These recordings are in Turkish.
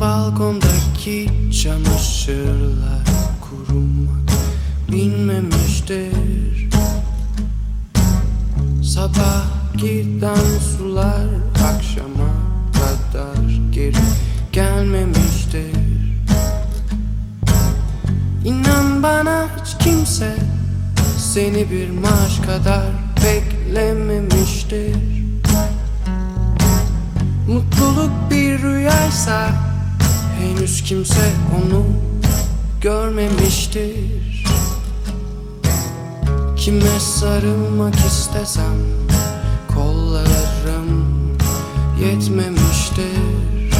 Balkondaki çamaşırlar kurumak bilmemiştir Sabah giden sular akşama kadar geri gelmemiştir. İnan bana hiç kimse seni bir maaş kadar beklememiştir. Mutluluk bir rüyaysa henüz kimse onu görmemiştir. Kime sarılmak istesem kollarım yetmemiştir.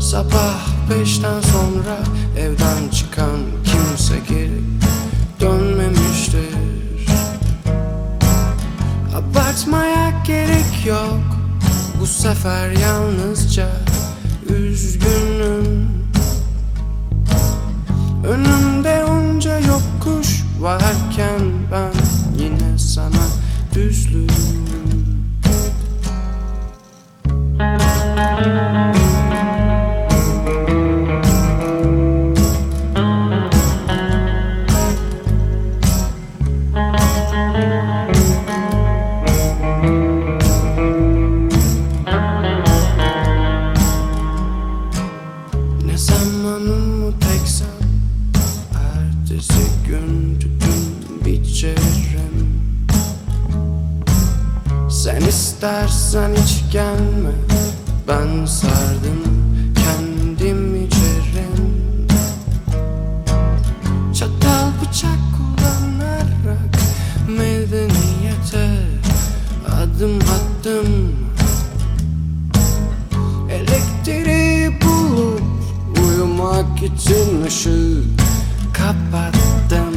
Sabah beşten sonra evden çıkan kimse geri dönmemiştir. Abartmaya gerek yok. Bu sefer yalnızca üzgünüm. Önümde onca yokuş varken ben yine sana düzlüğüm zamanımı teksem Ertesi gün tütün biçerim Sen istersen hiç gelme Ben sardım ışığı kapattım.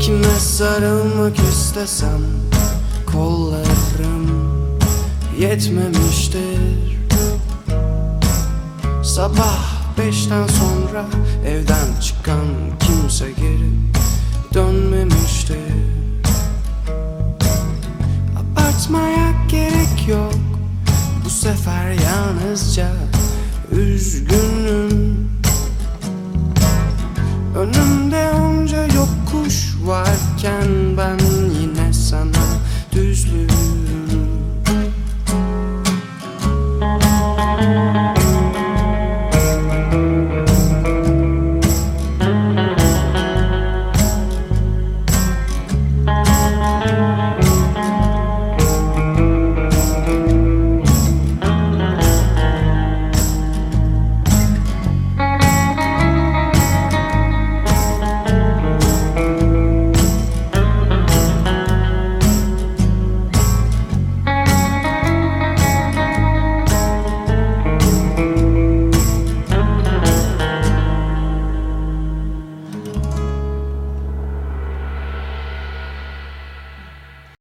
Kime sarılmak istesem kollarım yetmemiştir. Sabah beşten sonra evden çıkan kimse geri dönmemiştir. Abartmaya gerek yok. Bu sefer yalnızca üzgünüm